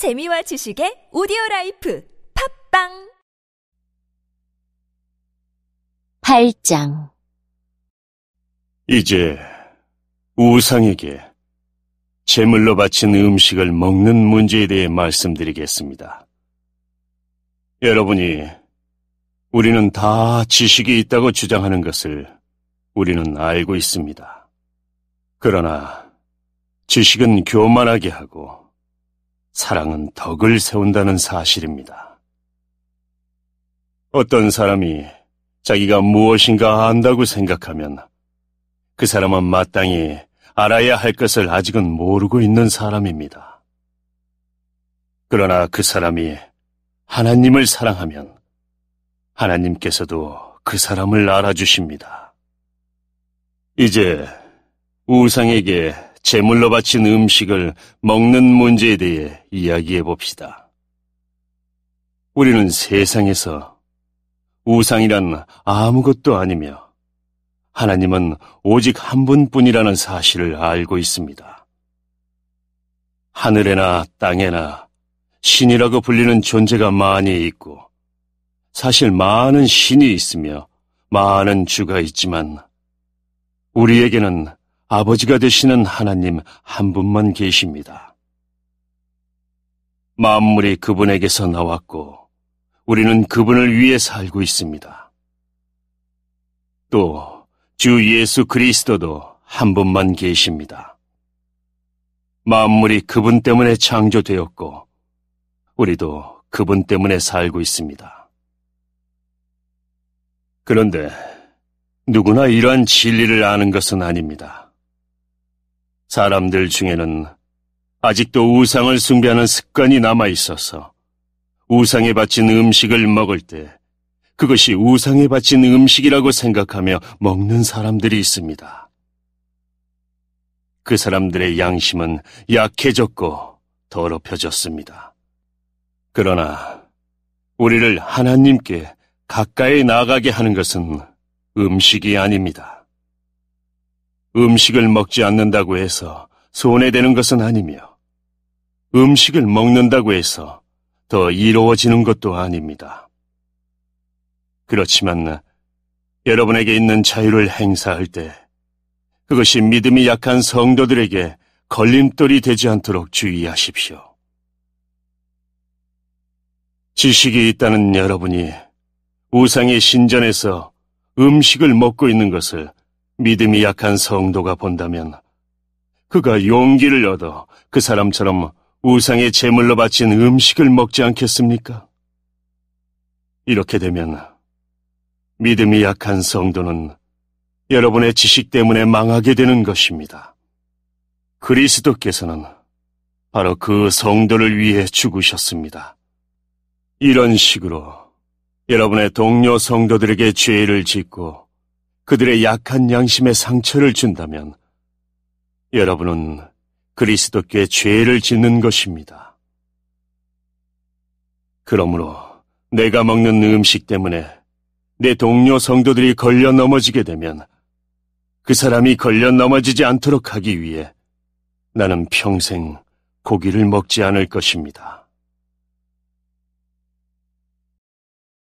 재미와 지식의 오디오 life 팟빵 8장 이제 우상에게 제물로 바친 음식을 먹는 문제에 대해 말씀드리겠습니다. 여러분이 우리는 다 지식이 있다고 주장하는 것을 우리는 알고 있습니다. 그러나 지식은 교만하게 하고 사랑은 덕을 세운다는 사실입니다. 어떤 사람이 자기가 무엇인가 안다고 생각하면 그 사람은 마땅히 알아야 할 것을 아직은 모르고 있는 사람입니다. 그러나 그 사람이 하나님을 사랑하면 하나님께서도 그 사람을 알아주십니다. 이제 우상에게 제물로 바친 음식을 먹는 문제에 대해 이야기해 봅시다. 우리는 세상에서 우상이란 아무것도 아니며 하나님은 오직 한 분뿐이라는 사실을 알고 있습니다. 하늘에나 땅에나 신이라고 불리는 존재가 많이 있고 사실 많은 신이 있으며 많은 주가 있지만 우리에게는 아버지가 되시는 하나님 한 분만 계십니다. 만물이 그분에게서 나왔고 우리는 그분을 위해 살고 있습니다. 또 주 예수 그리스도도 한 분만 계십니다. 만물이 그분 때문에 창조되었고 우리도 그분 때문에 살고 있습니다. 그런데 누구나 이러한 진리를 아는 것은 아닙니다. 사람들 중에는 아직도 우상을 숭배하는 습관이 남아 있어서 우상에 바친 음식을 먹을 때 그것이 우상에 바친 음식이라고 생각하며 먹는 사람들이 있습니다. 그 사람들의 양심은 약해졌고 더럽혀졌습니다. 그러나 우리를 하나님께 가까이 나가게 하는 것은 음식이 아닙니다. 음식을 먹지 않는다고 해서 손해되는 것은 아니며 음식을 먹는다고 해서 더 이로워지는 것도 아닙니다. 그렇지만 여러분에게 있는 자유를 행사할 때 그것이 믿음이 약한 성도들에게 걸림돌이 되지 않도록 주의하십시오. 지식이 있다는 여러분이 우상의 신전에서 음식을 먹고 있는 것을 믿음이 약한 성도가 본다면 그가 용기를 얻어 그 사람처럼 우상의 제물로 바친 음식을 먹지 않겠습니까? 이렇게 되면 믿음이 약한 성도는 여러분의 지식 때문에 망하게 되는 것입니다. 그리스도께서는 바로 그 성도를 위해 죽으셨습니다. 이런 식으로 여러분의 동료 성도들에게 죄를 짓고 그들의 약한 양심에 상처를 준다면 여러분은 그리스도께 죄를 짓는 것입니다. 그러므로 내가 먹는 음식 때문에 내 동료 성도들이 걸려 넘어지게 되면 그 사람이 걸려 넘어지지 않도록 하기 위해 나는 평생 고기를 먹지 않을 것입니다.